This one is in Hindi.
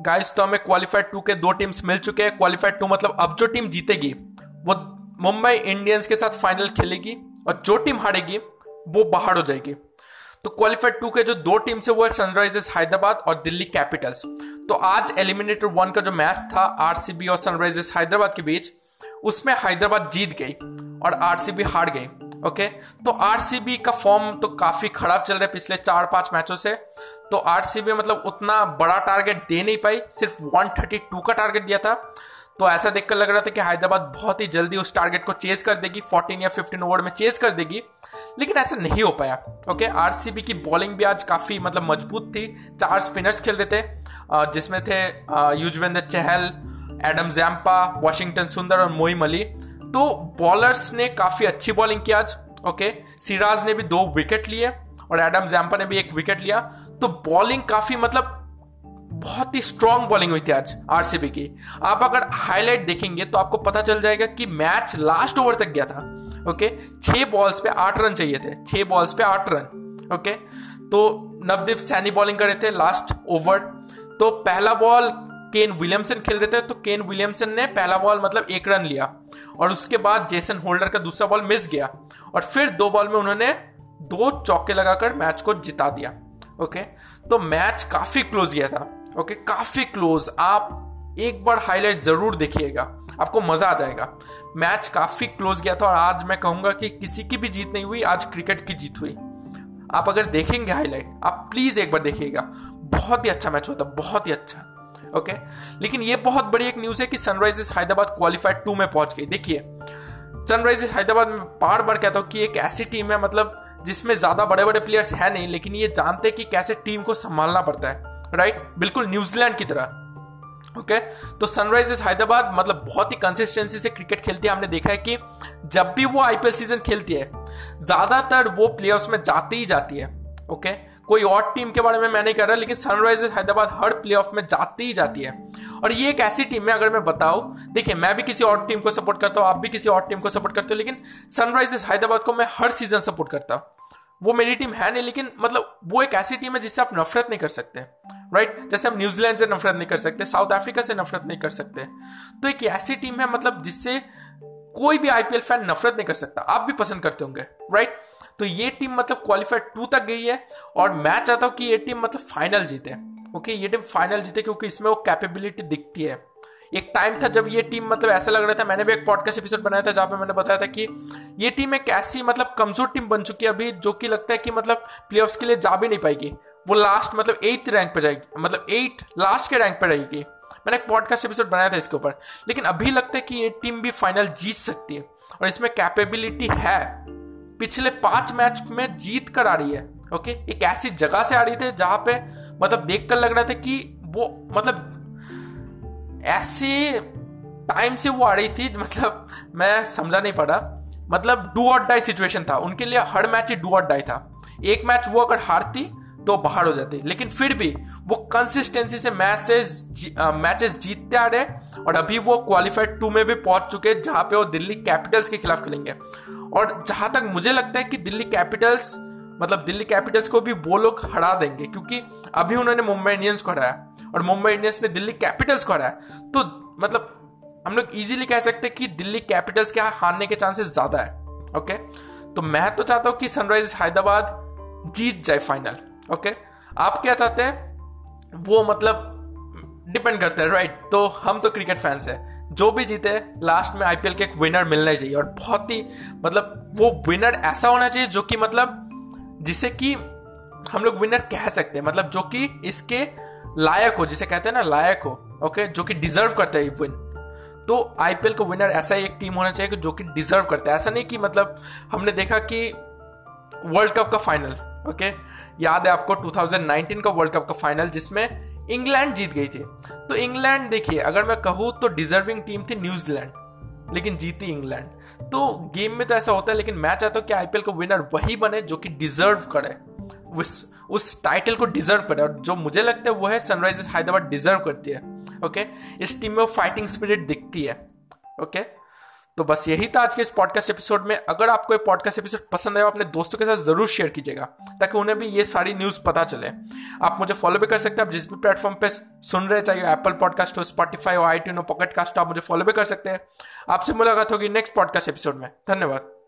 गाइस तो हमें क्वालिफाइड टू के दो टीम्स मिल चुके हैं। क्वालिफाइड टू मतलब अब जो टीम जीतेगी, वो मुंबई इंडियंस के साथ फाइनल खेलेगी और जो टीम हारेगी, वो बाहर हो जाएगी। तो क्वालिफाइड टू के जो दो टीम्स है, वो है सनराइजर्स हैदराबाद और दिल्ली कैपिटल्स तो आज एलिमिनेटर वन का जो मैच था आरसीबी और सनराइजर्स हैदराबाद के बीच, उसमें हैदराबाद जीत गई और आरसीबी हार गई ओके तो आरसीबी का फॉर्म तो काफ़ी खराब चल रहा है पिछले चार पाँच मैचों से। तो आरसीबी मतलब उतना बड़ा टारगेट दे नहीं पाई, सिर्फ़ 132 का टारगेट दिया था। तो ऐसा देखकर लग रहा था कि हैदराबाद बहुत ही जल्दी उस टारगेट को चेज कर देगी 14 या 15 ओवर में चेज कर देगी। लेकिन ऐसा नहीं हो पाया ओके आरसीबी की बॉलिंग भी आज काफ़ी मतलब मज़बूत थी। चार स्पिनर्स खेल रहे थे जिसमें थे Yuzvendra Chahal, Adam Zampa, Washington Sundar और मोई अली। तो बॉलर्स ने काफ़ी अच्छी बॉलिंग की आज ओके सिराज ने भी दो विकेट लिए। और एडम जैम्पा ने भी एक विकेट लिया। तो बॉलिंग काफ़ी मतलब बहुत ही स्ट्रांग बॉलिंग हुई थी आज आरसीबी की। आप अगर हाईलाइट देखेंगे तो आपको पता चल जाएगा कि मैच लास्ट ओवर तक गया था ओके छह बॉल्स पे आठ रन चाहिए थे, छह बॉल्स पे आठ रन ओके तो नवदीप सैनी बॉलिंग कर रहे थे लास्ट ओवर तो पहला बॉल केन विलियमसन खेल रहे थे तो केन विलियमसन ने पहला बॉल मतलब एक रन लिया। और उसके बाद जेसन होल्डर का दूसरा बॉल मिस गया। और फिर दो बॉल में उन्होंने दो चौके लगाकर मैच को जिता दिया ओके तो मैच काफ़ी क्लोज गया था ओके काफ़ी क्लोज आप एक बार हाईलाइट ज़रूर देखिएगा, आपको मज़ा आ जाएगा। मैच काफ़ी क्लोज गया था और आज मैं कहूँगा कि किसी की भी जीत नहीं हुई, आज क्रिकेट की जीत हुई। आप अगर देखेंगे हाईलाइट आप प्लीज़ एक बार देखिएगा। बहुत ही अच्छा मैच होता बहुत ही अच्छा ओके लेकिन ये बहुत बड़ी एक न्यूज़ है कि सनराइजर्स हैदराबाद क्वालिफाइड टू में पहुँच गई। देखिए सनराइजर्स हैदराबाद में बार बार कहता हूँ कि एक ऐसी टीम है मतलब जिसमें ज़्यादा बड़े बड़े प्लेयर्स है नहीं, लेकिन ये जानते हैं कि कैसे टीम को संभालना पड़ता है राइट बिल्कुल न्यूजीलैंड की तरह ओके तो सनराइजर्स हैदराबाद मतलब बहुत ही कंसिस्टेंसी से क्रिकेट खेलती है। हमने देखा है कि जब भी वो आईपीएल सीज़न खेलती है, ज़्यादातर वो प्लेऑफ्स में जाती ही जाती है ओके कोई और टीम के बारे में मैं नहीं कर रहा, लेकिन सनराइजर्स हैदराबाद हर प्ले में जाती ही जाती है। और ये एक ऐसी टीम है, अगर मैं बताऊँ, देखिए, मैं भी किसी और टीम को सपोर्ट करता हूँ, आप भी किसी और टीम को सपोर्ट करते हो, लेकिन सनराइजर्स हैदराबाद को मैं हर सीज़न सपोर्ट करता हूँ। वो मेरी टीम है नहीं, लेकिन मतलब वो एक ऐसी टीम है जिससे आप नफरत नहीं कर सकते राइट right? जैसे हम न्यूजीलैंड से नफरत नहीं कर सकते, साउथ अफ्रीका से नफरत नहीं कर सकते तो एक ऐसी टीम है मतलब जिससे कोई भी आईपीएल फ़ैन नफरत नहीं कर सकता, आप भी पसंद करते होंगे राइट right? तो ये टीम मतलब क्वालिफाइड टू तक गई है, और मैं चाहता हूँ कि ये टीम मतलब फाइनल जीते ओके okay? ये टीम फाइनल जीते क्योंकि इसमें वो कैपेबिलिटी दिखती है एक टाइम था जब ये टीम मतलब ऐसा लग रहा था, मैंने भी एक पॉडकास्ट एपिसोड बनाया था जहाँ पे मैंने बताया था कि ये टीम एक ऐसी मतलब कमज़ोर टीम बन चुकी है अभी, जो कि लगता है कि मतलब प्ले के लिए जा भी नहीं पाएगी। वो लास्ट मतलब एट्थ रैंक पे जाएगी मतलब एट लास्ट के रैंक पे रहेगी। मैंने एक पॉडकास्ट एपिसोड बनाया था इसके ऊपर। लेकिन अभी लगता है कि ये टीम भी फाइनल जीत सकती है और इसमें कैपेबिलिटी है। पिछले पाँच मैच में जीत कर आ रही है ओके एक ऐसी जगह से आ रही थी जहाँ पे मतलब देखकर लग रहा था कि वो मतलब ऐसे टाइम से वो आ रही थी मतलब मैं समझा नहीं पड़ा। मतलब डू और डाई सिचुएशन था। उनके लिए हर मैच ही डू और डाई था। एक मैच वो अगर हारती तो बाहर हो जाती। लेकिन फिर भी वो कंसिस्टेंसी से मैचेस मैचेस जीतते आ रहे और अभी वो क्वालिफाइड टू में भी पहुँच चुके जहाँ पे वो दिल्ली कैपिटल्स के खिलाफ खेलेंगे। और जहाँ तक मुझे लगता है कि दिल्ली कैपिटल्स मतलब दिल्ली कैपिटल्स को भी वो लोग हरा देंगे, क्योंकि अभी उन्होंने मुंबई इंडियंस को हराया। और मुंबई इंडियंस ने दिल्ली कैपिटल्स को हराया तो मतलब हम लोग इजीली कह सकते हैं कि दिल्ली कैपिटल्स के हारने के चांसेस ज़्यादा है ओके तो मैं तो चाहता हूँ कि सनराइजर्स हैदराबाद जीत जाए फाइनल ओके आप क्या चाहते हैं? वो मतलब डिपेंड करते हैं राइट तो हम तो क्रिकेट फैंस हैं। जो भी जीते लास्ट में आईपीएल के एक विनर मिलना चाहिए। और बहुत ही मतलब वो विनर ऐसा होना चाहिए जो कि मतलब जिसे कि हम लोग विनर कह सकते हैं। मतलब जो कि इसके लायक हो, जिसे कहते हैं ना, लायक हो ओके जो कि डिजर्व करते हैं विन तो आईपीएल को विनर ऐसा एक टीम होना चाहिए जो कि डिजर्व करता है. ऐसा नहीं कि मतलब हमने देखा कि वर्ल्ड कप का फाइनल ओके याद है आपको 2019 का वर्ल्ड कप का फाइनल जिसमें इंग्लैंड जीत गई थी. तो इंग्लैंड देखिए, अगर मैं कहूँ तो डिजर्विंग टीम थी न्यूजीलैंड लेकिन जीती इंग्लैंड तो गेम में तो ऐसा होता है, लेकिन मैं चाहता हूँ कि आईपीएल को विनर वही बने जो कि डिजर्व करे. उस टाइटल को डिजर्व करे और जो मुझे लगता है वो है सनराइजर्स हैदराबाद डिजर्व करती है ओके इस टीम में फाइटिंग स्पिरिट दिखती है ओके तो बस यही था आज के इस पॉडकास्ट एपिसोड में। अगर आपको ये पॉडकास्ट एपिसोड पसंद आया अपने दोस्तों के साथ ज़रूर शेयर कीजिएगा, ताकि उन्हें भी ये सारी न्यूज़ पता चले। आप मुझे फॉलो भी कर सकते हैं, आप जिस भी प्लेटफॉर्म पे सुन रहे चाहे एप्पल पॉडकास्ट हो स्पॉटीफाई हो आई हो पॉकेट कास्ट आप मुझे फॉलो भी कर सकते हैं। आपसे मुलाकात होगी नेक्स्ट पॉडकास्ट एपिसोड में। धन्यवाद।